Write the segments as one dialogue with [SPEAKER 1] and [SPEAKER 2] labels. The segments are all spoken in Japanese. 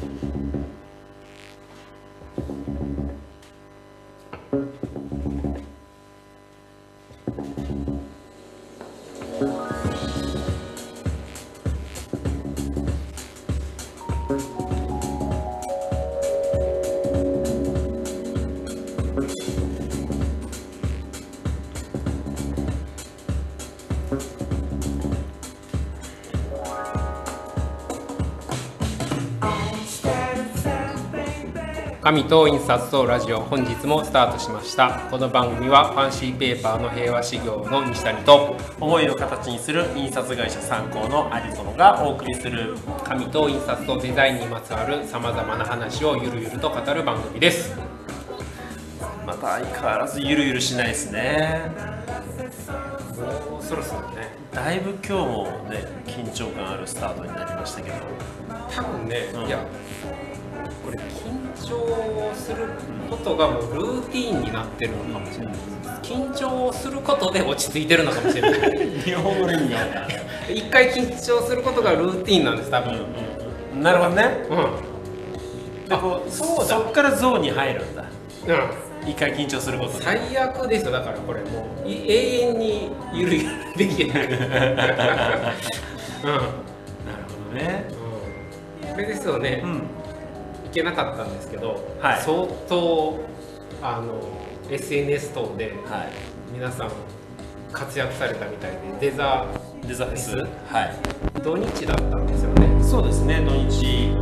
[SPEAKER 1] Thank you. 紙と印刷とラジオ本日もスタートしました。この番組はファンシーペーパーの平和修行の西谷と
[SPEAKER 2] 思いを形にする印刷会社参考の有園がお送りする。
[SPEAKER 1] 紙と印刷とデザインにまつわるさまざまな話をゆるゆると語る番組です。
[SPEAKER 2] また相変わらずゆるゆるしないですね。
[SPEAKER 1] もうそろそろね。
[SPEAKER 2] だいぶ今日もね緊張感あるスタートになりましたけど。
[SPEAKER 1] 多分ね、
[SPEAKER 2] うん。
[SPEAKER 1] いやこれ緊張することがもうルーティーンになってるのかもしれない緊張することで落ち着いてるのかもしれない。
[SPEAKER 2] 日本語の意味が分からない
[SPEAKER 1] 一回緊張することがルーティーンなんです多分。うん、
[SPEAKER 2] なるほどね
[SPEAKER 1] うん。
[SPEAKER 2] でこう
[SPEAKER 1] そうだ。
[SPEAKER 2] そっからゾーンに入るんだ
[SPEAKER 1] うん
[SPEAKER 2] 一回緊張することで。
[SPEAKER 1] 最悪ですよ。だからこれもうい永遠にゆるゆるできない。うん、
[SPEAKER 2] なるほどね。
[SPEAKER 1] うん、これですよね、
[SPEAKER 2] うん。
[SPEAKER 1] いけなかったんですけど、
[SPEAKER 2] はい。
[SPEAKER 1] 相当あの SNS 等で
[SPEAKER 2] はい。
[SPEAKER 1] 皆さん活躍されたみたいでデザ
[SPEAKER 2] デザフェス？はい。
[SPEAKER 1] 土日だったんですよね。
[SPEAKER 2] そうですね土日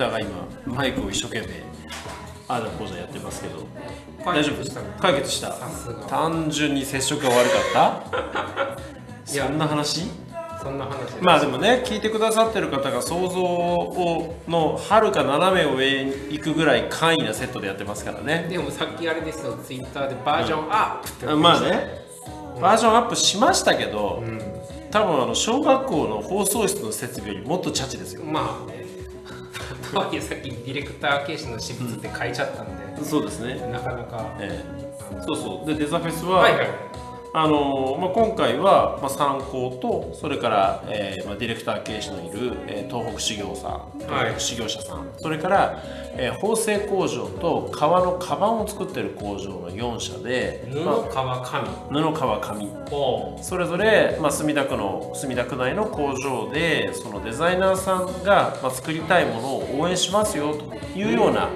[SPEAKER 2] ターが今マイクを一生懸命ああだこうだやってますけど。大丈夫ですか？解決した。単純に接触が悪かった？そんな話？
[SPEAKER 1] そんな話
[SPEAKER 2] まあでもね聞いてくださってる方が想像をのはるか斜め上に行くぐらい簡易なセットでやってますからね。
[SPEAKER 1] でもさっきあれですよ。ツイッターでバージョンアップって
[SPEAKER 2] あまあねバージョンアップしましたけど、
[SPEAKER 1] うん。
[SPEAKER 2] 多分あの小学校の放送室の設備よりもっとチャチですよ。
[SPEAKER 1] まあねとはいえさっきディレクター形式の私物って書いちゃったんで、
[SPEAKER 2] そうですね。
[SPEAKER 1] なかなか
[SPEAKER 2] ええそうそう。でデザフェスは、
[SPEAKER 1] はいはい
[SPEAKER 2] あのまあ、今回は、まあ、参考とそれから、えーまあ、ディレクター形式のいる、えー東北修行さん東北修行者さん、それから、えー縫製工場と革のカバンを作ってる工場の4社で、
[SPEAKER 1] 布
[SPEAKER 2] ま
[SPEAKER 1] 川紙。
[SPEAKER 2] あ、布革紙。
[SPEAKER 1] を
[SPEAKER 2] それぞれ、まあ、墨田区の墨田区内の工場でそのデザイナーさんが、まあ、作りたいものを応援しますよというような、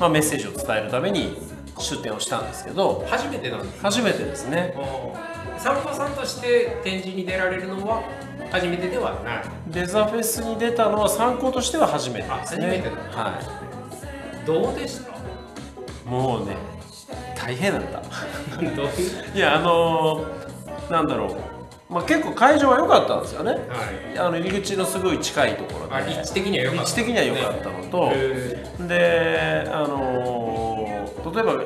[SPEAKER 2] まあ、メッセージを伝えるために出展をしたんですけど
[SPEAKER 1] 初めてなんです
[SPEAKER 2] 初めてですね。
[SPEAKER 1] 参考さんとして展示に出られるのは初めてではない。
[SPEAKER 2] デザフェスに出たのは参考としては初めてですね。
[SPEAKER 1] あ初めてだ
[SPEAKER 2] は
[SPEAKER 1] どうでした？
[SPEAKER 2] いもうね大変だった。
[SPEAKER 1] い
[SPEAKER 2] やあのーなんだろう、まあ、結構会場は良かったんですよね。
[SPEAKER 1] はい。
[SPEAKER 2] あの入り口のすごい近いところで。
[SPEAKER 1] あ立地的には良かった
[SPEAKER 2] 位置的には良かったのと、
[SPEAKER 1] へ
[SPEAKER 2] であのー例えば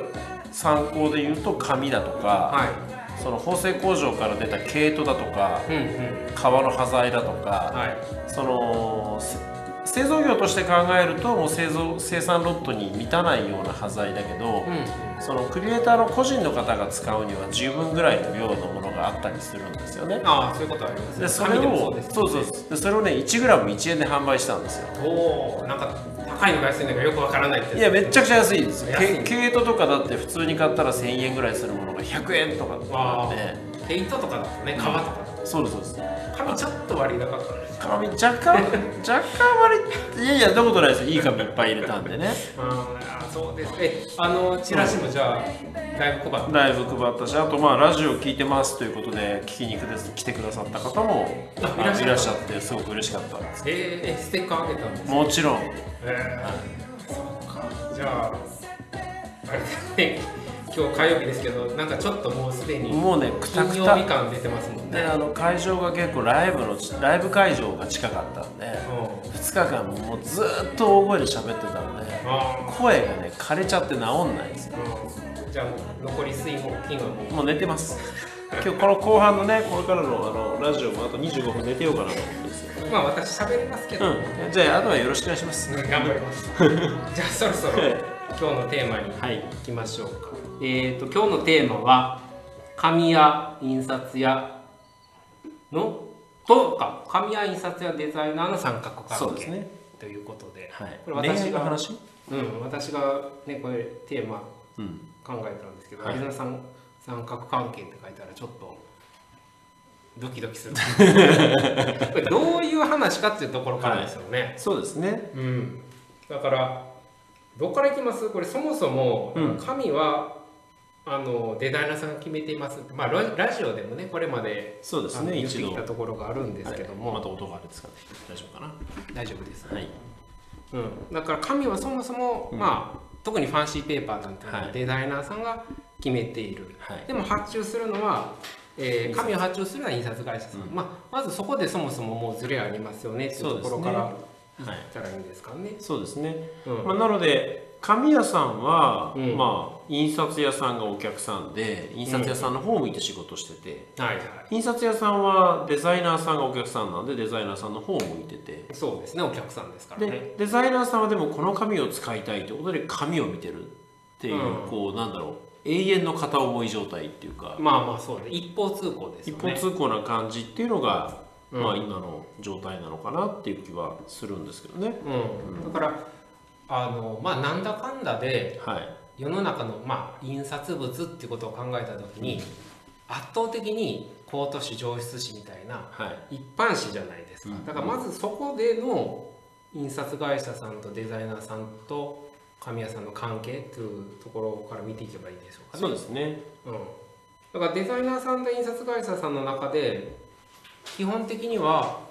[SPEAKER 2] 参考で言うと紙だとか、
[SPEAKER 1] ーは
[SPEAKER 2] その縫製工場から出た毛糸だとか
[SPEAKER 1] いうんうん。
[SPEAKER 2] 革の端材だとか、
[SPEAKER 1] はい。
[SPEAKER 2] そのせ製造業として考えるともう製造生産ロットに満たないような端材だけど、
[SPEAKER 1] うん。
[SPEAKER 2] そのクリエイターの個人の方が使うには十分ぐらいの量のものがあったりするんですよね。
[SPEAKER 1] ああそういうことあります
[SPEAKER 2] でそれを
[SPEAKER 1] そう
[SPEAKER 2] そうそうでそれをね 1g1 円で販売したんですよ。
[SPEAKER 1] おおなんか高いのか安いのかよくわからないって
[SPEAKER 2] いやめっちゃくちゃ安いです毛糸とかだって普通に買ったら1000円ぐらいするものが100円とかってな
[SPEAKER 1] あ
[SPEAKER 2] って。
[SPEAKER 1] あ毛糸とかだとね革とか
[SPEAKER 2] そうですそうです
[SPEAKER 1] 紙ちょっと割高かったです
[SPEAKER 2] 紙若干若干割り いやいやそんなことないですよ。いい紙いっぱい入れたんでね。
[SPEAKER 1] ああそうです。えあのチラシもじゃあだいぶ配った
[SPEAKER 2] ライブ配ったしあとまあラジオ聞いてますということで聞きに来てくださった方も
[SPEAKER 1] あいらっしゃっ
[SPEAKER 2] てすごく嬉しかったです。
[SPEAKER 1] えー、えステッカーあげたんです
[SPEAKER 2] もちろん。
[SPEAKER 1] えー、そうか。じゃああれですね今日火曜日ですけどなんかちょっともうすでに
[SPEAKER 2] もうねくた
[SPEAKER 1] 金曜
[SPEAKER 2] くた
[SPEAKER 1] 日感出てますもんね。
[SPEAKER 2] であの会場が結構ライブのライブ会場が近かったんで
[SPEAKER 1] うん。
[SPEAKER 2] 2日間もうずーっと大声で喋ってたんで
[SPEAKER 1] あ
[SPEAKER 2] 声がね枯れちゃって治んないんですよ。
[SPEAKER 1] ーうん。じゃあ残り水木金はもう。
[SPEAKER 2] もう寝てます。今日この後半のねこれからのあのラジオもあと25分寝てようかなと思ってるんですよ。
[SPEAKER 1] まあ私喋りますけど、
[SPEAKER 2] うん。じゃああとはよろしくお願いします。
[SPEAKER 1] 頑張ります。じゃあそろそろ今日のテーマに
[SPEAKER 2] はい。
[SPEAKER 1] 行きましょうか、えー、と今日のテーマは紙や印刷やのとか紙や印刷やデザイナーの三角関係、
[SPEAKER 2] ね。
[SPEAKER 1] ということで、
[SPEAKER 2] はい。
[SPEAKER 1] これ私が
[SPEAKER 2] 話？
[SPEAKER 1] うん、私がねこれテーマ
[SPEAKER 2] うん。
[SPEAKER 1] 考えたんですけど、
[SPEAKER 2] はい。
[SPEAKER 1] 相沢さん三角関係って書いたらちょっとドキドキする。これどういう話かっていうところからですよね、
[SPEAKER 2] そうですね。
[SPEAKER 1] うん、だからどこからいきます？これそもそも
[SPEAKER 2] うん。
[SPEAKER 1] 紙は、あのデザイナーさんが決めています。まあララジオでもねこれまで
[SPEAKER 2] そうです
[SPEAKER 1] あの言って
[SPEAKER 2] ね一度
[SPEAKER 1] きたところがあるんですけども、
[SPEAKER 2] はい。また音があるんですかね。大丈夫かな
[SPEAKER 1] 大丈夫です、
[SPEAKER 2] はい。
[SPEAKER 1] うん、だから紙はそもそも、
[SPEAKER 2] うん。
[SPEAKER 1] まあ特にファンシーペーパーなんていうのは
[SPEAKER 2] はい。
[SPEAKER 1] デザイナーさんが決めている、
[SPEAKER 2] はい。
[SPEAKER 1] でも発注するのは、えー紙を発注するのは印刷会社さん、
[SPEAKER 2] うん。
[SPEAKER 1] まあ、まずそこでそもそももうズレありますよねっていうところから
[SPEAKER 2] ね。
[SPEAKER 1] 言ったらいいんですかね。
[SPEAKER 2] そうですね、
[SPEAKER 1] うん。
[SPEAKER 2] まあ、なので紙屋さんは、
[SPEAKER 1] うん。
[SPEAKER 2] まあ印刷屋さんがお客さんで印刷屋さんの方を向いて仕事してて、
[SPEAKER 1] はいはい。
[SPEAKER 2] 印刷屋さんはデザイナーさんがお客さんなんでデザイナーさんの方を向いてて。
[SPEAKER 1] そうですねお客さんですからね。
[SPEAKER 2] でデザイナーさんはでもこの紙を使いたいということで紙を見てるっていう、
[SPEAKER 1] うん。
[SPEAKER 2] こうなんだろう。永遠の片思い状態っていうか、
[SPEAKER 1] まあまあそうね。一方通行ですよね。
[SPEAKER 2] 一方通行な感じっていうのが、
[SPEAKER 1] うん。
[SPEAKER 2] まあ今の状態なのかなっていう気はするんですけどね。
[SPEAKER 1] うん、だからあのまあなんだかんだで
[SPEAKER 2] はい、
[SPEAKER 1] 世の中の、まあ、印刷物っていうことを考えた時に圧倒的に高都市上質紙みたいな
[SPEAKER 2] はい。
[SPEAKER 1] 一般紙じゃないですか、
[SPEAKER 2] うん。
[SPEAKER 1] だからまずそこでの印刷会社さんとデザイナーさんと紙屋さんの関係っていうところから見ていけばいいでしょうかね。
[SPEAKER 2] そうですね。
[SPEAKER 1] うん、だからデザイナーさんと印刷会社さんの中で基本的には、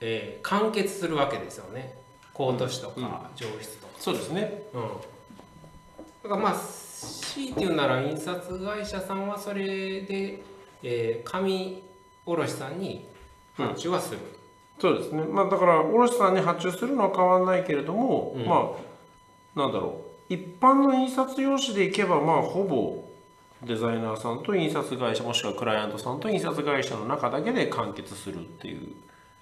[SPEAKER 1] えー完結するわけですよね高都市と
[SPEAKER 2] うんうん。
[SPEAKER 1] か上質とか。
[SPEAKER 2] そうですね。
[SPEAKER 1] うん、だからまあ強いて言うなら印刷会社さんはそれで、えー紙卸さんに発注はする、
[SPEAKER 2] そうですね。まあだから卸さんに発注するのは変わらないけれども、
[SPEAKER 1] うん。
[SPEAKER 2] まあなんだろう。一般の印刷用紙でいけばまあほぼデザイナーさんと印刷会社もしくはクライアントさんと印刷会社の中だけで完結するっていう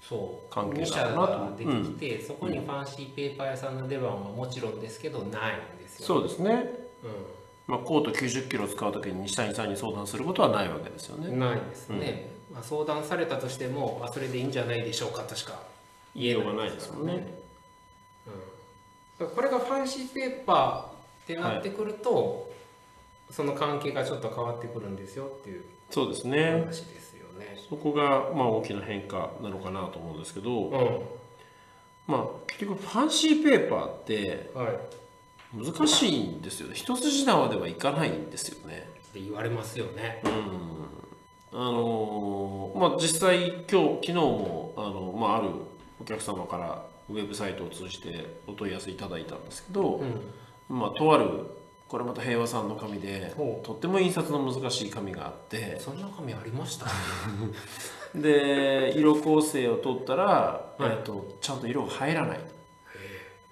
[SPEAKER 1] そう。
[SPEAKER 2] 関係
[SPEAKER 1] 2社
[SPEAKER 2] なのかなと
[SPEAKER 1] が出てきて、そこにファンシーペーパー屋さんの出番はもちろんですけどないんですよ、
[SPEAKER 2] そうですね。
[SPEAKER 1] う
[SPEAKER 2] まあコート90キロ使うときに西谷さんに相談することはないわけですよね。
[SPEAKER 1] ん、ないですね、まあ、相談されたとしてもあそれでいいんじゃないでしょうかとしか
[SPEAKER 2] 言いようがないですもん。ね。
[SPEAKER 1] うん、これがファンシーペーパーってなってくると、その関係がちょっと変わってくるんですよっていう
[SPEAKER 2] そうですね。
[SPEAKER 1] ね。
[SPEAKER 2] そこがまあ大きな変化なのかなと思うんですけど、
[SPEAKER 1] うん、
[SPEAKER 2] まあ結局ファンシーペーパーって
[SPEAKER 1] はい。
[SPEAKER 2] 難しいんですよね一筋縄ではいかないんですよね
[SPEAKER 1] って言われますよね。
[SPEAKER 2] うんあのーまあ実際今日昨日もあの、まあ、あるお客様からウェブサイトを通じてお問い合わせいただいたんですけど、
[SPEAKER 1] うん、
[SPEAKER 2] まあとあるこれまた平和さんの紙で
[SPEAKER 1] ほ
[SPEAKER 2] とっても印刷の難しい紙があって
[SPEAKER 1] そんな紙ありました？
[SPEAKER 2] で色構成を取ったら、
[SPEAKER 1] はい
[SPEAKER 2] えー、とちゃんと色が入らない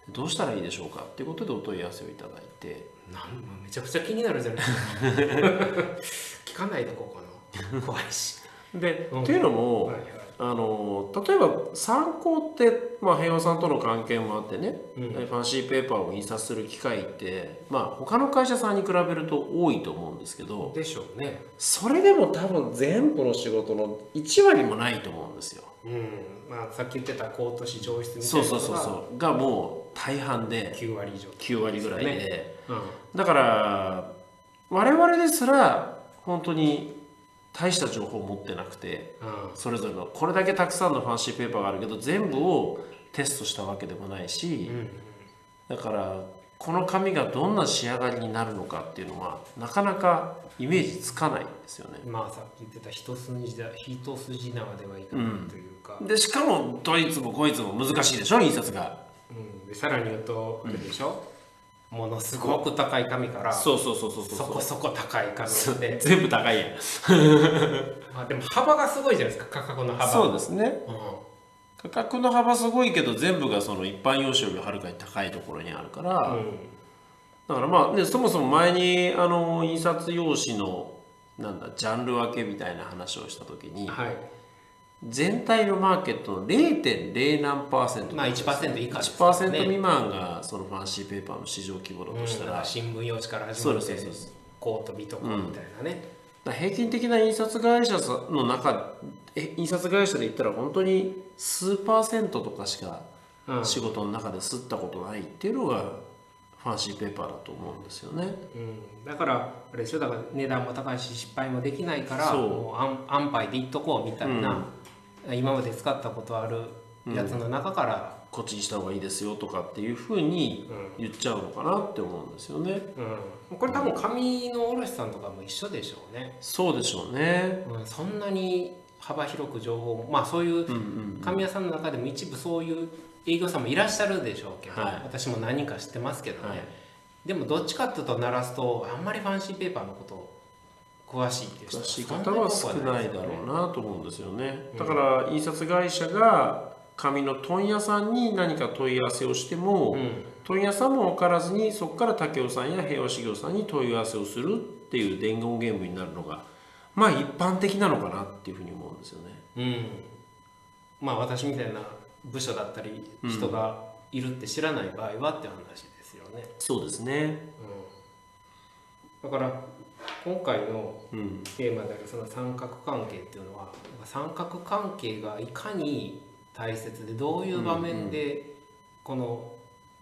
[SPEAKER 2] どうしたらいいでしょうかっていうことでお問い合わせをいただいて
[SPEAKER 1] なんめちゃくちゃ気になるじゃないですか。聞かないでこうかな。怖いし。
[SPEAKER 2] で、
[SPEAKER 1] うん
[SPEAKER 2] っていうのも、
[SPEAKER 1] はいはい。
[SPEAKER 2] あの例えば参考って、まあ、平和さんとの関係もあってね、
[SPEAKER 1] うん
[SPEAKER 2] ファンシーペーパーを印刷する機会って、まあ、他の会社さんに比べると多いと思うんですけど
[SPEAKER 1] でしょうね。
[SPEAKER 2] それでも多分全部の仕事の1割もないと思うんですよ。
[SPEAKER 1] うん。まあさっき言ってた高都市上質みた
[SPEAKER 2] そ
[SPEAKER 1] いうな
[SPEAKER 2] そうそうそうがもう大半で
[SPEAKER 1] 9割以上。
[SPEAKER 2] 9割ぐらいで、
[SPEAKER 1] ねうん。
[SPEAKER 2] だから我々ですら本当に大した情報を持ってなくて
[SPEAKER 1] うん。
[SPEAKER 2] それぞれのこれだけたくさんのファンシーペーパーがあるけど全部をテストしたわけでもないし、
[SPEAKER 1] うん
[SPEAKER 2] だからこの紙がどんな仕上がりになるのかっていうのはなかなかイメージつかないんですよね。
[SPEAKER 1] まあさっき言ってた一筋だ一筋縄ではいかないというか、
[SPEAKER 2] でしかもどいつもこいつも難しいでしょ印刷が。
[SPEAKER 1] うんでさらに言うとあれでしょ、ものすごく高い紙から
[SPEAKER 2] そうそうそうそうそう。
[SPEAKER 1] そこそこ高い紙で、
[SPEAKER 2] 全部高いやん。
[SPEAKER 1] まあ、でも幅がすごいじゃないですか価格の幅。
[SPEAKER 2] そうですね。
[SPEAKER 1] うん。
[SPEAKER 2] 価格の幅すごいけど全部がその一般用紙よりはるかに高いところにあるから、
[SPEAKER 1] うん。
[SPEAKER 2] だからまあ、ね、そもそも前にあの印刷用紙のなんだジャンル分けみたいな話をした時に
[SPEAKER 1] はい
[SPEAKER 2] 全体のマーケットの0.0何パーセント
[SPEAKER 1] まあ1%以下ですから
[SPEAKER 2] 1%
[SPEAKER 1] ね
[SPEAKER 2] 未満がそのファンシーペーパーの市場規模だとしたら,、
[SPEAKER 1] うん新聞用紙から始
[SPEAKER 2] そう
[SPEAKER 1] まって
[SPEAKER 2] ですそうです
[SPEAKER 1] コートビトコンみたいなね、
[SPEAKER 2] 平均的な印刷会社の中え印刷会社で言ったら本当に数パーセントとかしか
[SPEAKER 1] うん
[SPEAKER 2] 仕事の中で吸ったことないっていうのがファンシーペーパーだと思うんですよね。
[SPEAKER 1] うん、だからあれでしょ？だから値段も高いし失敗もできないから
[SPEAKER 2] そう。
[SPEAKER 1] もう安安牌でいっとこうみたいな、今まで使ったことあるやつの中から、
[SPEAKER 2] こっちにした方がいいですよとかっていうふうに言っちゃうのかなって思うんですよね。
[SPEAKER 1] うん。これ多分紙の卸さんとかも一緒でしょうね、
[SPEAKER 2] そうでしょうね。
[SPEAKER 1] うん、そんなに幅広く情報まあそういう
[SPEAKER 2] うんうん。
[SPEAKER 1] 紙屋さんの中でも一部そういう営業さんもいらっしゃるでしょうけど、
[SPEAKER 2] はい。
[SPEAKER 1] 私も何人か知ってますけどね、
[SPEAKER 2] はい。
[SPEAKER 1] でもどっちかっていうと鳴らすとあんまりファンシーペーパーのこと詳しいっていう人
[SPEAKER 2] 詳しい方は少ないだろうなと思うんですよね。だから印刷会社が紙の問屋さんに何か問い合わせをしても、
[SPEAKER 1] うん
[SPEAKER 2] 問屋さんも分からずにそこから武雄さんや平和修行さんに問い合わせをするっていう伝言ゲームになるのがまあ一般的なのかなっていうふうに思うんですよね。
[SPEAKER 1] うん、まあ私みたいな部署だったり人がいるって知らない場合はって話ですよね、
[SPEAKER 2] そうですね。
[SPEAKER 1] だから今回の
[SPEAKER 2] うん。
[SPEAKER 1] テーマであるその三角関係っていうのは三角関係がいかに大切でどういう場面でこの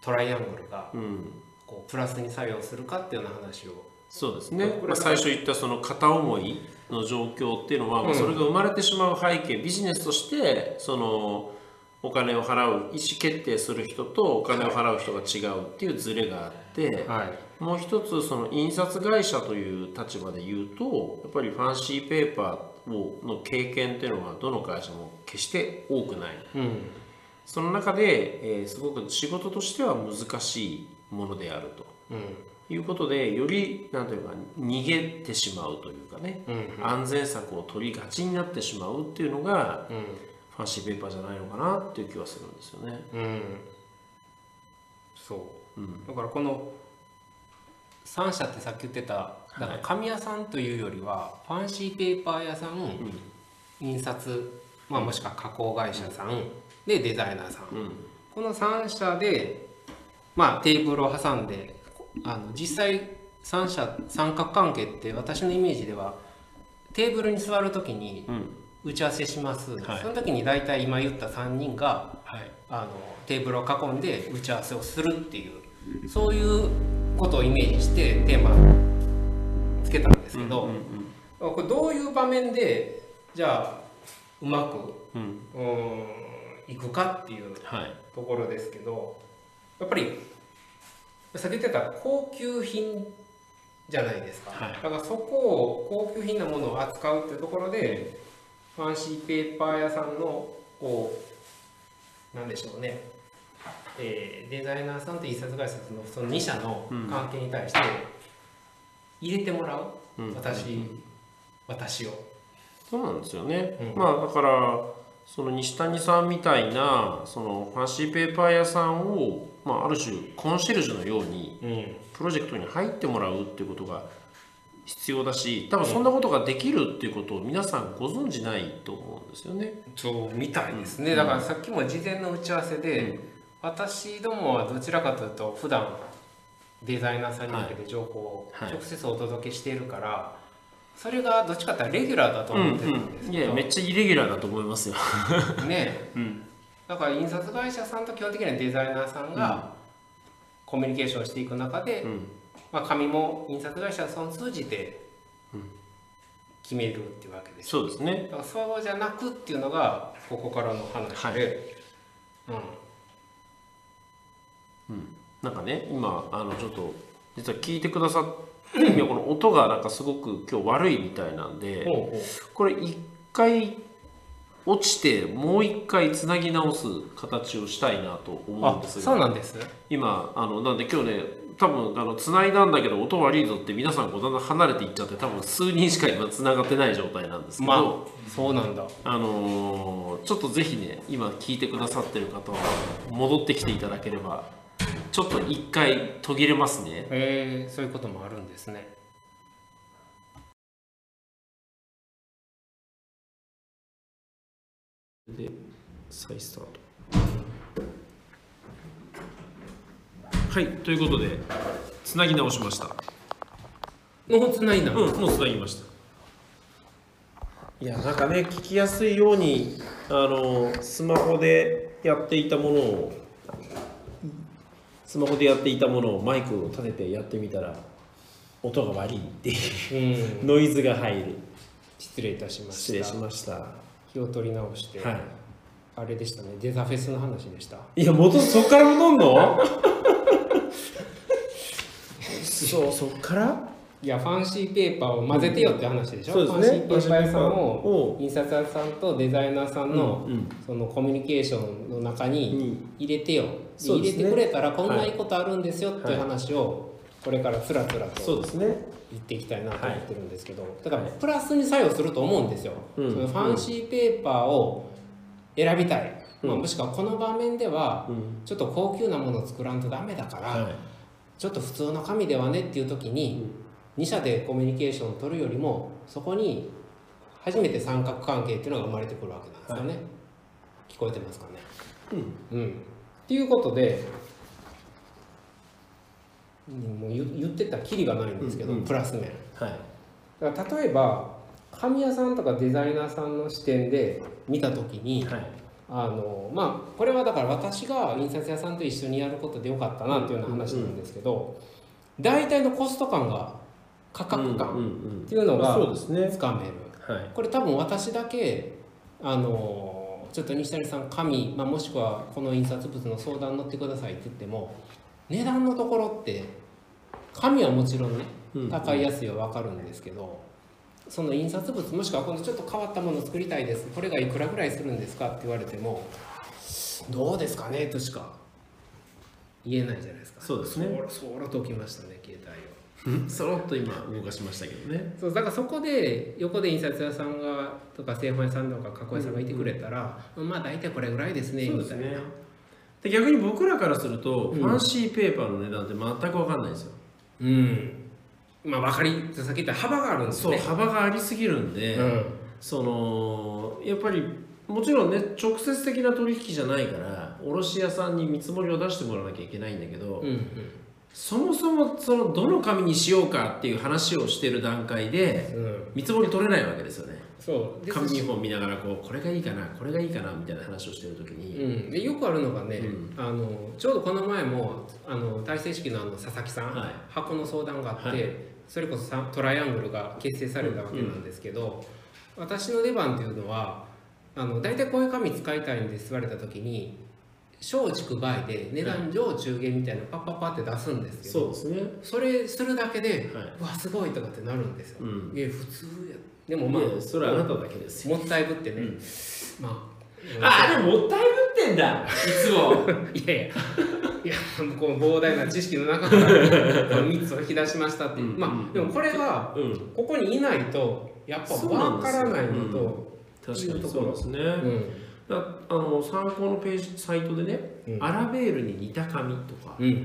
[SPEAKER 1] トライアングルが
[SPEAKER 2] うん。
[SPEAKER 1] こうプラスに作用するかっていうような話を
[SPEAKER 2] そうですねまあ、最初言ったその片思いの状況っていうのは、まあそれが生まれてしまう背景ビジネスとしてそのお金を払う意思決定する人とお金を払う人が違うっていうズレがあって、
[SPEAKER 1] はい。
[SPEAKER 2] もう一つその印刷会社という立場で言うとやっぱりファンシーペーパーをの経験っていうのはどの会社も決して多くない。
[SPEAKER 1] うん。
[SPEAKER 2] その中で、えーすごく仕事としては難しいものであると。
[SPEAKER 1] うん。
[SPEAKER 2] いうことでよりなんというか逃げてしまうというかね、
[SPEAKER 1] うん。
[SPEAKER 2] 安全策を取りがちになってしまうっていうのが
[SPEAKER 1] うん
[SPEAKER 2] ファンシーペーパーじゃないのかなっていう気はするんですよね。
[SPEAKER 1] うん。そう。
[SPEAKER 2] うん。
[SPEAKER 1] だからこの3社ってさっき言ってただから紙屋さんというよりはファンシーペーパー屋さん、印刷、まあ、もしくは加工会社さん、でデザイナーさん、
[SPEAKER 2] うん。
[SPEAKER 1] この3社で、まあ、テーブルを挟んであの実際3社三角関係って私のイメージではテーブルに座る時に
[SPEAKER 2] うん
[SPEAKER 1] 打ち合わせします、
[SPEAKER 2] はい。
[SPEAKER 1] その時に大体今言った3人が
[SPEAKER 2] はい。
[SPEAKER 1] あのテーブルを囲んで打ち合わせをするっていうそういうことをイメージしてテーマつけたんですけど、これどういう場面でじゃあうまく
[SPEAKER 2] うん。
[SPEAKER 1] うーんいくかっていう
[SPEAKER 2] はい。
[SPEAKER 1] ところですけどやっぱりさっき言ってた高級品じゃないですか、
[SPEAKER 2] はい。
[SPEAKER 1] だからそこを高級品なものを扱うっていうところでファンシーペーパー屋さんのこうなんでしょうね、えーデザイナーさんと印刷会社のその2社の関係に対して入れてもらう、
[SPEAKER 2] うん。
[SPEAKER 1] 私、私を。
[SPEAKER 2] そうなんですよね、
[SPEAKER 1] うん。
[SPEAKER 2] まあだからその西谷さんみたいなそのファンシーペーパー屋さんを、まあ、ある種コンシェルジュのように
[SPEAKER 1] うん。
[SPEAKER 2] プロジェクトに入ってもらうっていうことが必要だし多分そんなことができるっていうことを皆さんご存じないと思うんですよね。
[SPEAKER 1] そうみたいですね、だからさっきも事前の打ち合わせで、私どもはどちらかというと普段デザイナーさんに向けて情報を
[SPEAKER 2] はい。
[SPEAKER 1] 直接お届けしているから、それがどっちかというとレギュラーだと思ってるんです
[SPEAKER 2] い
[SPEAKER 1] けど、
[SPEAKER 2] やめっちゃイレギュラーだと思いますよ。
[SPEAKER 1] ね。
[SPEAKER 2] うん。
[SPEAKER 1] だから印刷会社さんと基本的にはデザイナーさんがコミュニケーションしていく中で、
[SPEAKER 2] うん
[SPEAKER 1] まあ、紙も印刷会社さ通じて決めるっていうわけです。よ
[SPEAKER 2] そうですね。
[SPEAKER 1] だからそうじゃなくっていうのがここからの話で、うん。
[SPEAKER 2] なんかね今あのちょっと実は聞いてくださって この音がなんかすごく今日悪いみたいなんでこれ一回落ちてもう一回つなぎ直す形をしたいなと思うん
[SPEAKER 1] あ
[SPEAKER 2] ですが。
[SPEAKER 1] そうなんです。
[SPEAKER 2] 今あのなんで今日ね多分あの繋いだんだけど音悪いぞって皆さんこだんだん離れていっちゃって多分数人しか今繋がってない状態なんですけど、
[SPEAKER 1] まあ、そうなんだ。
[SPEAKER 2] あのー、ちょっとぜひね今聞いてくださってる方は戻ってきていただければちょっと一回途切れますね。
[SPEAKER 1] へえー、そういうこともあるんですね。
[SPEAKER 2] で再スタート。はいということでつなぎ直しました。
[SPEAKER 1] もうつないだ、
[SPEAKER 2] うんもうつなぎました。いやなんかね聞きやすいようにあのスマホでやっていたものをスマホでやっていたものをマイクを立ててやってみたら音が悪いっていう
[SPEAKER 1] うん、
[SPEAKER 2] ノイズが入る。
[SPEAKER 1] 失礼いたしました。
[SPEAKER 2] 失礼しました。は
[SPEAKER 1] 気を取り直して、あれでしたね。デザフェスの話でした。
[SPEAKER 2] いいや元そっから戻んの？そう。そっから？
[SPEAKER 1] いやファンシーペーパーを混ぜてよって話でしょ、
[SPEAKER 2] そうですね。
[SPEAKER 1] ファンシーペーパー屋さん
[SPEAKER 2] を
[SPEAKER 1] を。印刷屋さんとデザイナーさんの,、
[SPEAKER 2] うんうん。
[SPEAKER 1] そのコミュニケーションの中に入れてよ、
[SPEAKER 2] うですね。
[SPEAKER 1] 入れてくれたらこんないいことあるんですよっていう話をこれからつらつらと
[SPEAKER 2] そうですね。
[SPEAKER 1] 言っていきたいなと思ってるんですけど、だからプラスに作用すると思うんですよ、
[SPEAKER 2] うん。
[SPEAKER 1] そのファンシーペーパーを選びたい、
[SPEAKER 2] うん。
[SPEAKER 1] まあ、もしくはこの場面では
[SPEAKER 2] うん。
[SPEAKER 1] ちょっと高級なものを作らんとダメだから、
[SPEAKER 2] はい
[SPEAKER 1] ちょっと普通の紙ではねっていう時に、2社でコミュニケーションを取るよりもそこに初めて三角関係っていうのが生まれてくるわけなんですよね、聞こえてますかね？
[SPEAKER 2] うん。
[SPEAKER 1] うん。っていうことでうんもう言言ってたらきりがないんですけど、
[SPEAKER 2] うんうん。
[SPEAKER 1] プラス面。
[SPEAKER 2] はい。
[SPEAKER 1] だから例えば紙屋さんとかデザイナーさんの視点で見た時に、
[SPEAKER 2] はい
[SPEAKER 1] あのまあこれはだから私が印刷屋さんと一緒にやることでよかったなっていうような話なんですけど、大体のコスト感が価格
[SPEAKER 2] うん
[SPEAKER 1] 感
[SPEAKER 2] うん。
[SPEAKER 1] っていうのが
[SPEAKER 2] そうですね。
[SPEAKER 1] つかめる、
[SPEAKER 2] はい。
[SPEAKER 1] これ多分私だけあのちょっと西谷さん紙、まあ、もしくはこの印刷物の相談乗ってくださいって言っても値段のところって紙はもちろんね
[SPEAKER 2] うん
[SPEAKER 1] 高い安いは分かるんですけど、その印刷物もしくは今度ちょっと変わったものを作りたいです。これがいくらぐらいするんですかって言われてもどうですかねとしか言えないじゃないですか。
[SPEAKER 2] そうですね。
[SPEAKER 1] そろそろときましたね携帯を。
[SPEAKER 2] そろっと今動かしましたけどね。
[SPEAKER 1] そうだからそこで横で印刷屋さんがとか製本屋さんとか加工屋さんがいてくれたら、まあ大体これぐらいですねみたいな。
[SPEAKER 2] そうですね。で逆に僕らからすると、
[SPEAKER 1] うん。
[SPEAKER 2] ファンシーペーパーの値段って全く分かんないんですよ。
[SPEAKER 1] うんまあ分かりさっき言った幅があるんです
[SPEAKER 2] そう
[SPEAKER 1] ね
[SPEAKER 2] 幅がありすぎるんで、
[SPEAKER 1] うん。
[SPEAKER 2] そのやっぱりもちろんね直接的な取引じゃないから卸屋さんに見積もりを出してもらわなきゃいけないんだけど、
[SPEAKER 1] うんうん。
[SPEAKER 2] そもそもそのどの紙にしようかっていう話をしてる段階で
[SPEAKER 1] うん。
[SPEAKER 2] 見積もり取れないわけですよね。
[SPEAKER 1] そう。
[SPEAKER 2] 紙2本見ながらこうこれがいいかなこれがいいかなみたいな話をしてる時に、
[SPEAKER 1] うん、でよくあるのがね、
[SPEAKER 2] う
[SPEAKER 1] あのちょうどこの前もあの大成式のあの佐々木さん、
[SPEAKER 2] はい。
[SPEAKER 1] 箱の相談があって、
[SPEAKER 2] はい
[SPEAKER 1] それこそさトライアングルが結成されたわけなんですけど、私の出番っていうのはあの大体こういう紙使いたいんです言われた時に小畜梅で値段上中下みたいなパッパッパって出すんですけど、
[SPEAKER 2] そうですね。
[SPEAKER 1] それするだけで、
[SPEAKER 2] はい。う
[SPEAKER 1] わすごいとかってなるんですよ。
[SPEAKER 2] うん。
[SPEAKER 1] いや普通や。でもまあ、
[SPEAKER 2] いやそれはあなただけですよ。
[SPEAKER 1] もったいぶってね、
[SPEAKER 2] うん。
[SPEAKER 1] ま
[SPEAKER 2] あでももったいぶってんだ。いつも。
[SPEAKER 1] いやいや、いや、この膨大な知識の中から、この3つを引き出しましたっていう、
[SPEAKER 2] うん。
[SPEAKER 1] まあ、でもこれが、
[SPEAKER 2] うん。
[SPEAKER 1] ここにいないと、やっぱ
[SPEAKER 2] そうなん
[SPEAKER 1] わ
[SPEAKER 2] ですよ。
[SPEAKER 1] からないのと、
[SPEAKER 2] 確かにそうですね、
[SPEAKER 1] うん、
[SPEAKER 2] だあの参考のページサイトでね、
[SPEAKER 1] うん。
[SPEAKER 2] アラベールに似た紙とか
[SPEAKER 1] うん、うん、
[SPEAKER 2] っ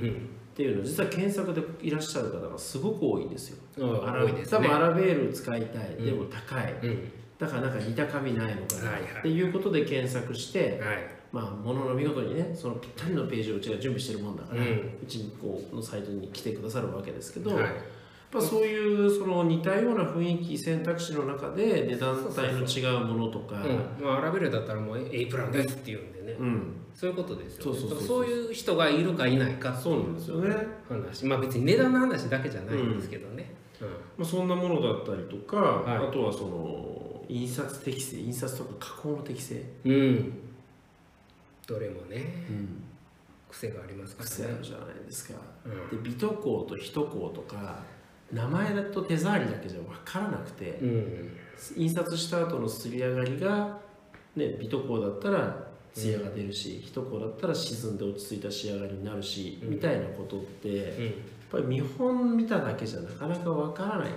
[SPEAKER 2] ていうの実は検索でいらっしゃる方がすごく多いんですよ。
[SPEAKER 1] うん。多いですね
[SPEAKER 2] 多分アラベール使いたい、
[SPEAKER 1] うん。
[SPEAKER 2] でも高い、
[SPEAKER 1] うん、
[SPEAKER 2] だからなんか似た紙ないのかな
[SPEAKER 1] はいはい。
[SPEAKER 2] っていうことで検索して、
[SPEAKER 1] はい、
[SPEAKER 2] まあものの見事にねそのぴったりのページをうちが準備してるもんだから、
[SPEAKER 1] う
[SPEAKER 2] うんちにこうのサイトに来てくださるわけですけど、
[SPEAKER 1] はい、
[SPEAKER 2] やっぱそういうその似たような雰囲気選択肢の中で値段帯の違うものとか、
[SPEAKER 1] うん、まあ、アラベルだったらもう A プランですって言うんでね、
[SPEAKER 2] うん。
[SPEAKER 1] そういうことですよ、ね、
[SPEAKER 2] そうそう
[SPEAKER 1] いう人がいるかいないか。
[SPEAKER 2] そう
[SPEAKER 1] いう
[SPEAKER 2] なんですよね。
[SPEAKER 1] 話、まあ別に値段の話だけじゃないんですけどね。
[SPEAKER 2] まあ、そんなものだったりとか、
[SPEAKER 1] はい。
[SPEAKER 2] あとはその印刷適正印刷とか加工の適正、
[SPEAKER 1] うん、うん、どれもね、
[SPEAKER 2] うん、
[SPEAKER 1] 癖がありますから
[SPEAKER 2] 癖あ
[SPEAKER 1] ね。
[SPEAKER 2] るじゃないですか。
[SPEAKER 1] うん。
[SPEAKER 2] で水戸港と一港とか名前だと手触りだけじゃ分からなくて、
[SPEAKER 1] うん。
[SPEAKER 2] 印刷した後のすり上がりが、ね、水戸港だったら艶が出るし、一港だったら沈んで落ち着いた仕上がりになるし、
[SPEAKER 1] うん。
[SPEAKER 2] みたいなことってやっ
[SPEAKER 1] うん
[SPEAKER 2] ぱり見本見ただけじゃなかなか分からない。ん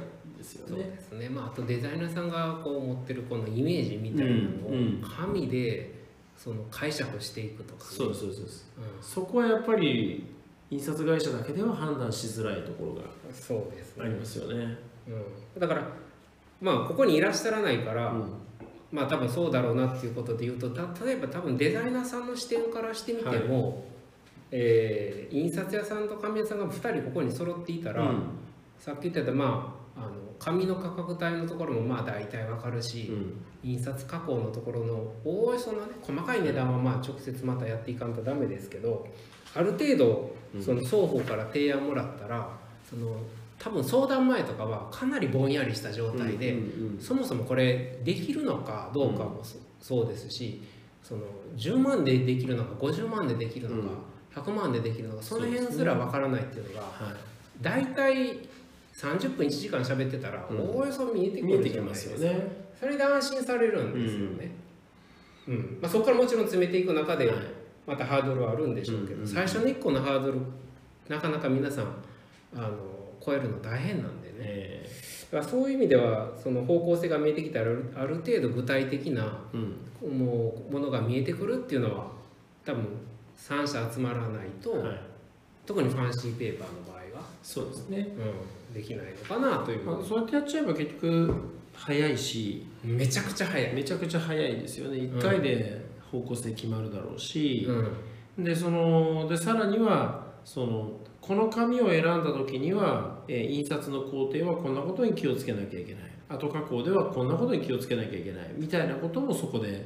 [SPEAKER 2] ですよ
[SPEAKER 1] そう
[SPEAKER 2] ね。
[SPEAKER 1] ですね、まあ、あとデザイナーさんがこう持ってるこのイメージみたいなのを
[SPEAKER 2] うんうん。
[SPEAKER 1] 紙でその解釈していくとか、ね、
[SPEAKER 2] そうそうそうそう
[SPEAKER 1] う
[SPEAKER 2] そこはやっぱり印刷会社だけでは判断しづらいところが
[SPEAKER 1] ん、そうですね、
[SPEAKER 2] ありますよね。
[SPEAKER 1] うん、だからまあここにいらっしゃらないから、
[SPEAKER 2] うん。
[SPEAKER 1] まあ多分そうだろうなっていうことで言うとた例えば多分デザイナーさんの視点からしてみても、えー印刷屋さんと紙屋さんが2人ここに揃っていたら、
[SPEAKER 2] うん。
[SPEAKER 1] さっき言ってたまあ紙の価格帯のところもまあ大体わかるし、印刷加工のところのおおよそのね細かい値段はまあ直接またやっていかんとダメですけどある程度その双方から提案もらったら、その多分相談前とかはかなりぼんやりした状態で、
[SPEAKER 2] うんうん
[SPEAKER 1] そもそもこれできるのかどうかもそそうですしその10万でできるのか50万でできるのか、100万でできるのかその辺すらわからないっていうのが
[SPEAKER 2] はい。
[SPEAKER 1] 大体30分1時間喋ってたら
[SPEAKER 2] うん。
[SPEAKER 1] おおよそ見えてくるじゃない
[SPEAKER 2] てきま
[SPEAKER 1] ですすか。
[SPEAKER 2] よね。
[SPEAKER 1] それで安心されるんですよね。うん。まあ、そこからもちろん詰めていく中で
[SPEAKER 2] はい。
[SPEAKER 1] またハードルはあるんでしょうけど、最初の1個のハードルなかなか皆さんあの超えるの大変なんでね。
[SPEAKER 2] え
[SPEAKER 1] だからそういう意味ではその方向性が見えてきたらある程度具体的な
[SPEAKER 2] ーうん。
[SPEAKER 1] もうものが見えてくるっていうのは多分3社集まらないと、
[SPEAKER 2] はい、
[SPEAKER 1] 特にファンシーペーパーの場合は、
[SPEAKER 2] そうですね。
[SPEAKER 1] うん、できないのかなという、
[SPEAKER 2] まあ、そうやってやっちゃえば結局早いし
[SPEAKER 1] めちゃくちゃ早い。
[SPEAKER 2] めちゃくちゃ早いですよね。1回で方向性決まるだろうし、
[SPEAKER 1] うん。
[SPEAKER 2] でそのでさらにはそのこの紙を選んだ時には、えー印刷の工程はこんなことに気をつけなきゃいけない。後加工ではこんなことに気をつけなきゃいけない。みたいなこともそこで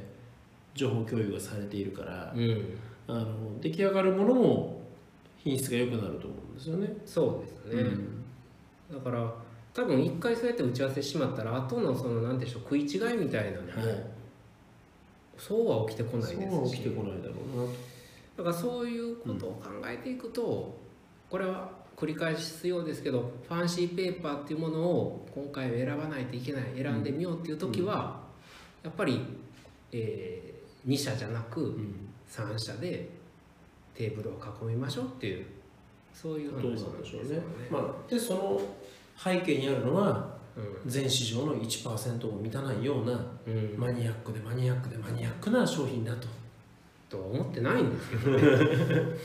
[SPEAKER 2] 情報共有がされているから
[SPEAKER 1] うん。
[SPEAKER 2] あの出来上がるものも品質が良くなると思うんですよね。
[SPEAKER 1] そうですね、だから多分一回そうやって打ち合わせしまったら後のその何でしょう食い違いみたいなのも、
[SPEAKER 2] はい。
[SPEAKER 1] そうは起きてこないですし。
[SPEAKER 2] そうは起きてこないだろうなと。
[SPEAKER 1] だからそういうことを考えていくと、これは繰り返すようですけどファンシーペーパーっていうものを今回は選ばないといけない選んでみようっていう時は、やっぱり、え2社じゃなく
[SPEAKER 2] うん。
[SPEAKER 1] 3社でテーブルを囲みましょうっていうそういう話
[SPEAKER 2] どう
[SPEAKER 1] なん
[SPEAKER 2] でしょうね。まあ、でその背景にあるのは
[SPEAKER 1] うん
[SPEAKER 2] 全市場の1%を満たないような
[SPEAKER 1] うん。
[SPEAKER 2] マニアックでマニアックでマニアックな商品だと。
[SPEAKER 1] とは思ってないんですけどね、うん。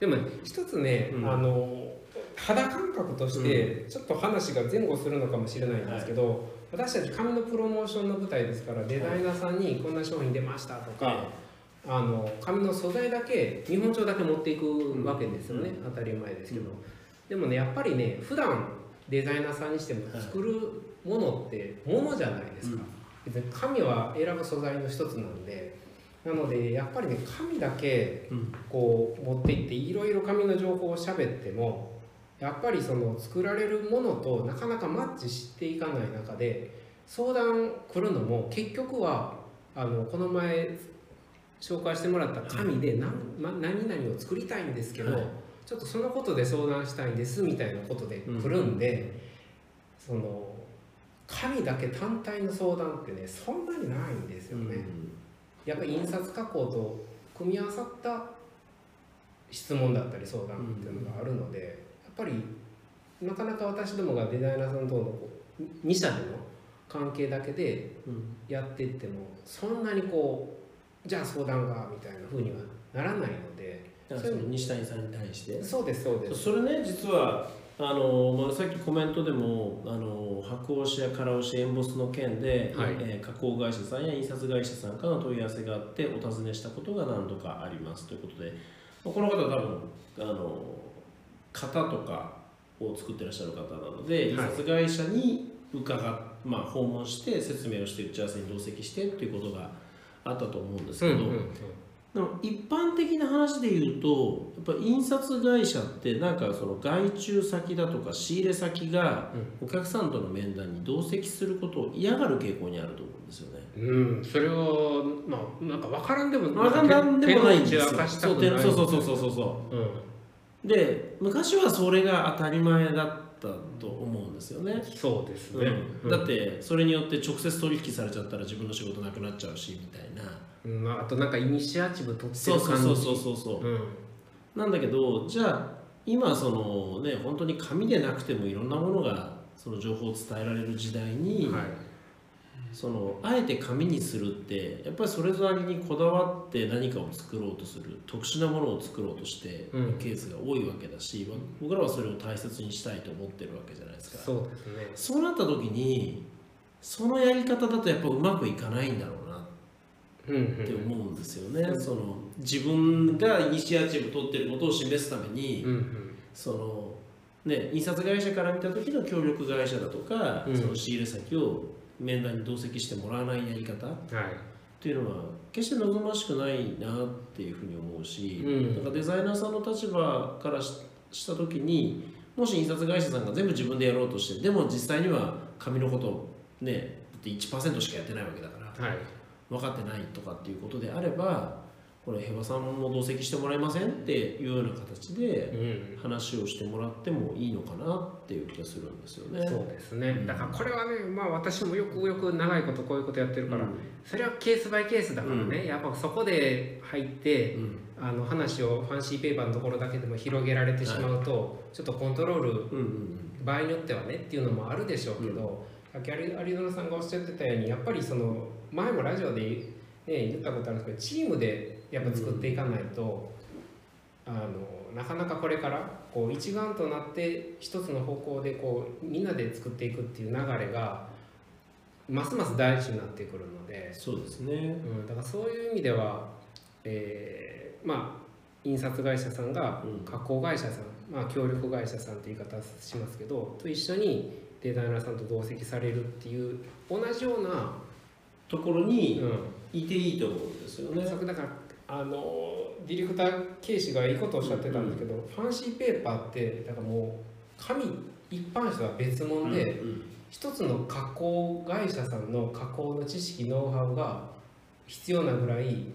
[SPEAKER 1] でも一つね、
[SPEAKER 2] うん。
[SPEAKER 1] あの肌感覚としてちょっと話が前後するのかもしれないんですけど、私たち紙のプロモーションの舞台ですからデザイナーさんにこんな商品出ましたとか、あの紙の素材だけ日本帳だけ持っていくわけですよね、当たり前ですけど、
[SPEAKER 2] うん
[SPEAKER 1] でもねやっぱりね普段デザイナーさんにしても作るものってものじゃないですか、別に紙は選ぶ素材の一つなんで。なのでやっぱりね紙だけ
[SPEAKER 2] うん。
[SPEAKER 1] こう持っていっていろいろ紙の情報を喋ってもやっぱりその作られるものとなかなかマッチしていかない中で相談来るのも結局はあのこの前紹介してもらった紙で何,、ま、何々を作りたいんですけど、
[SPEAKER 2] はい。
[SPEAKER 1] ちょっとそのことで相談したいんですみたいなことで来るんで、その紙だけ単体の相談ってねそんなにないんですよね。やっぱり印刷加工と組み合わさった質問だったり相談っていうのがあるので、やっぱりなかなか私どもがデザイナーさんとのこう2社での関係だけで
[SPEAKER 2] うん。
[SPEAKER 1] やっていってもそんなにこうじゃあ相談がみたいな風にはならないので
[SPEAKER 2] だからその西谷さんに対して？
[SPEAKER 1] そうですそうです。
[SPEAKER 2] それね実はあの、まあ、さっきコメントでもあの白押しや空押しエンボスの件で、
[SPEAKER 1] はい。
[SPEAKER 2] えー加工会社さんや印刷会社さんからの問い合わせがあってお尋ねしたことが何度かありますということで、まあこの方は多分あの型とかを作ってらっしゃる方なので、印
[SPEAKER 1] はい。
[SPEAKER 2] 刷会社に伺っ、まあ、訪問して説明をして打ち合わせに同席してっていうことがあったと思うんですけど、
[SPEAKER 1] うんうんうん
[SPEAKER 2] でも一般的な話で言うとやっぱ印刷会社ってなんかその外注先だとか仕入れ先がお客さんとの面談に同席することを嫌がる傾向にあると思うんですよね。
[SPEAKER 1] うん、それはまあなんか分からんでも
[SPEAKER 2] わかんなんでもないんですよ。そうそうそうそうそうそうそ
[SPEAKER 1] うん
[SPEAKER 2] う。で昔はそれが当たり前だったと思うんですよね。
[SPEAKER 1] そうですね、
[SPEAKER 2] うん、だってそれによって直接取引されちゃったら自分の仕事なくなっちゃうしみたいな。
[SPEAKER 1] うん。まあ、あとなんかイニシアチブ取ってる感じ。
[SPEAKER 2] そうそうそうそうそう。
[SPEAKER 1] うん。
[SPEAKER 2] なんだけどじゃあ今そのね本当に紙でなくてもいろんなものがその情報を伝えられる時代に、
[SPEAKER 1] はい
[SPEAKER 2] そのあえて紙にするってやっぱりそれぞれにこだわって何かを作ろうとする特殊なものを作ろうとして
[SPEAKER 1] うん。
[SPEAKER 2] ケースが多いわけだし、僕らはそれを大切にしたいと思ってるわけじゃないですか。
[SPEAKER 1] そうですね。
[SPEAKER 2] そうなった時にそのやり方だとやっぱうまくいかないんだろうな
[SPEAKER 1] うんうん。
[SPEAKER 2] って思うんですよね、その自分がイニシアチブ取ってることを示すために、
[SPEAKER 1] うんうん。
[SPEAKER 2] そのね印刷会社から見た時の協力会社だとか、
[SPEAKER 1] うん。
[SPEAKER 2] その仕入れ先を面談に同席してもらわないやり方っ
[SPEAKER 1] はい。
[SPEAKER 2] ていうのは決して望ましくないなっていうふうに思うし、
[SPEAKER 1] うん。
[SPEAKER 2] だからデザイナーさんの立場からしした時にもし印刷会社さんが全部自分でやろうとしてでも実際には紙のことねだって1%しかやってないわけだから
[SPEAKER 1] はい。
[SPEAKER 2] 分かってないとかっていうことであればこれ平和さんも同席してもらえませんっていうような形で
[SPEAKER 1] うん。
[SPEAKER 2] 話をしてもらってもいいのかなっていう気がするんですよね。
[SPEAKER 1] そうですね。だからこれはねまあ私もよくよく長いことこういうことやってるから、それはケースバイケースだからね、やっぱそこで入って
[SPEAKER 2] うん。
[SPEAKER 1] あの話をファンシーペーパーのところだけでも広げられてしまうと、ちょっとコントロール
[SPEAKER 2] うんうん
[SPEAKER 1] 場合によってはねっていうのもあるでしょうけど、さっき有有園さんがおっしゃってたようにやっぱりその前もラジオで、ね、言ったことあるんですけどチームでやっぱ作っていかないと、あのなかなかこれからこう一丸となって一つの方向でこうみんなで作っていくっていう流れがますます大事になってくるので、
[SPEAKER 2] そうですね。
[SPEAKER 1] うん、だからそういう意味では、えーまあ印刷会社さんが
[SPEAKER 2] うん
[SPEAKER 1] 加工会社さん、まあ、協力会社さんって言い方しますけどと一緒にデザイナーさんと同席されるっていう同じような、
[SPEAKER 2] ところに
[SPEAKER 1] うん、
[SPEAKER 2] いていいと思うんですよね。
[SPEAKER 1] そこだからあのディレクター警視がいいことをおっしゃってたんですけど、ファンシーペーパーってだからもう紙一般紙とは別物で、
[SPEAKER 2] うん
[SPEAKER 1] 一つの加工会社さんの加工の知識ノウハウが必要なぐらい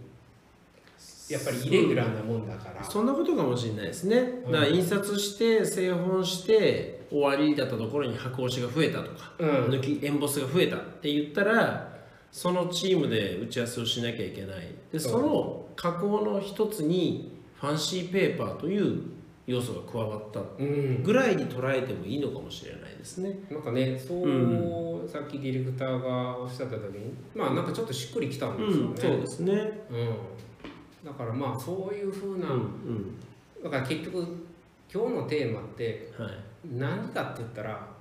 [SPEAKER 1] やっぱりイレギュラーなもんだから、
[SPEAKER 2] そんなことかもしれないですね。
[SPEAKER 1] うん。
[SPEAKER 2] だから印刷して製本して終わりだったところに箱押しが増えたとか、
[SPEAKER 1] うん。
[SPEAKER 2] 抜きエンボスが増えたって言ったらそのチームで打ち合わせをしなきゃいけない。で
[SPEAKER 1] そ
[SPEAKER 2] の加工の一つにファンシーペーパーという要素が加わった
[SPEAKER 1] うん、
[SPEAKER 2] ぐらいに捉えてもいいのかもしれないですね。
[SPEAKER 1] なんかねそう、さっきディレクターがおっしゃった時にまあなんかちょっとしっくりきたんですよ
[SPEAKER 2] うん、そう
[SPEAKER 1] ね、
[SPEAKER 2] ですね。
[SPEAKER 1] うん、だからまあそういうふうな、
[SPEAKER 2] うんうん。
[SPEAKER 1] だから結局今日のテーマって
[SPEAKER 2] はい、
[SPEAKER 1] 何かって言ったら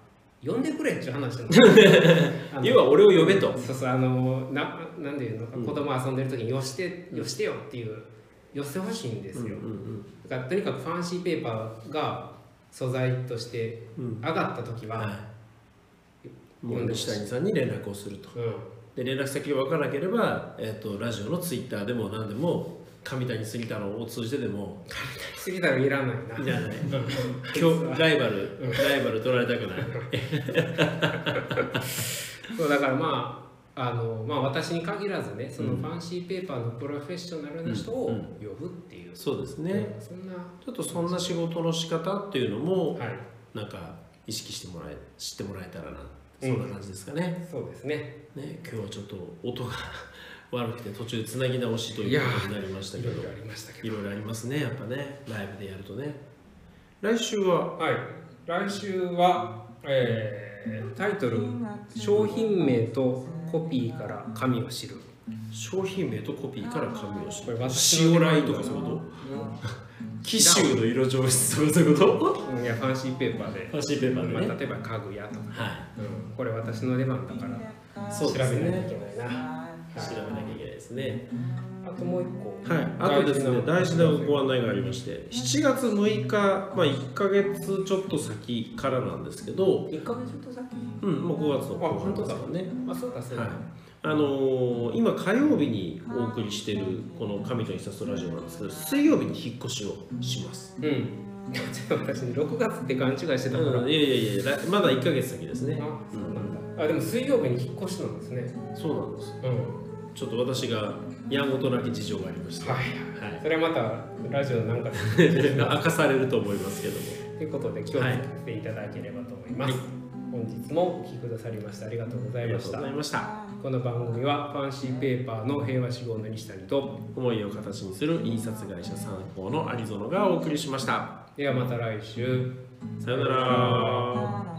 [SPEAKER 1] 呼んでくれっていう話な
[SPEAKER 2] 要は俺を呼べと。
[SPEAKER 1] そうそうあのななんでいうのか、
[SPEAKER 2] うん。
[SPEAKER 1] 子供遊んでる時によしてよしてよっていう寄せほしいんですよ、
[SPEAKER 2] うんうん
[SPEAKER 1] だからとにかくファンシーペーパーが素材として
[SPEAKER 2] うん。うん
[SPEAKER 1] 上がった時は、
[SPEAKER 2] はい、もう西谷さんに連絡をすると。
[SPEAKER 1] うん。
[SPEAKER 2] で連絡先が分からなければ、えー、とラジオのツイッターでも何でも上谷杉太郎を通じてでも
[SPEAKER 1] 杉田はいらないな。い
[SPEAKER 2] らない。今日ライバルライバル取られたくない。
[SPEAKER 1] そうだからまああのまあ私に限らずねその
[SPEAKER 2] うん。
[SPEAKER 1] ファンシーペーパーのプロフェッショナルな人を
[SPEAKER 2] うん。
[SPEAKER 1] 呼ぶっていう、
[SPEAKER 2] そうですね。
[SPEAKER 1] うん。そんな。
[SPEAKER 2] ちょっとそんな仕事の仕方っていうのも
[SPEAKER 1] はい。
[SPEAKER 2] なんか意識してもらえ知ってもらえたらなそんな感じですかね,、
[SPEAKER 1] そうですね。
[SPEAKER 2] ね今日はちょっと音が悪くて途中つなぎ直しということになりましたけど
[SPEAKER 1] いろいろありましたけど。
[SPEAKER 2] いろいろありますねやっぱね。ライブでやるとね。来週は
[SPEAKER 1] はい。来週は、えータイトル「商品名とコピーから神を知る。
[SPEAKER 2] 商品名とコピーから紙をし
[SPEAKER 1] これ私の
[SPEAKER 2] 塩ライとかそういうこと？紀州の色上質とかそういうこと？
[SPEAKER 1] うん。いやファンシーペーパーで、
[SPEAKER 2] ファンシーペーパーでね。
[SPEAKER 1] まあ、例えば家具屋とか、
[SPEAKER 2] は
[SPEAKER 1] うん、これ私の出番だから。
[SPEAKER 2] いそう
[SPEAKER 1] 調べない
[SPEAKER 2] ですね
[SPEAKER 1] けないな、
[SPEAKER 2] 調べなきゃいけないですね。
[SPEAKER 1] あともう一個。
[SPEAKER 2] はいあとですね大事なご案内がありまして7月6日まあ1か月ちょっと先からなんですけど
[SPEAKER 1] 1ヶ月と先？
[SPEAKER 2] うんもう5月の後半
[SPEAKER 1] あ本当だ
[SPEAKER 2] ですからね。
[SPEAKER 1] あそうだそうだ、
[SPEAKER 2] はい。あのー今火曜日にお送りしているこの「神と印刷ラジオ」なんですけど水曜日に引っ越しをします。
[SPEAKER 1] うん。私ね6月って勘違いしてたから、
[SPEAKER 2] うん、いやいやいやらまだ1か月先ですね。
[SPEAKER 1] あそうなんだ。あでも水曜日に引っ越しなんですね。
[SPEAKER 2] そうなんです。
[SPEAKER 1] うん
[SPEAKER 2] ちょっと私がやんごとなき事情がありまして、
[SPEAKER 1] はい
[SPEAKER 2] はい、
[SPEAKER 1] それはまたラジオなんかで
[SPEAKER 2] 明かされると思いますけども。
[SPEAKER 1] ということで今日もせていただければと思います。はい、本日もお聴きくださりましてありがとうございました。この番組はファンシーペーパーの平和志望の西谷と
[SPEAKER 2] 思いを形にする印刷会社3考の有園がお送りしました。
[SPEAKER 1] ではまた来週。
[SPEAKER 2] さよなら。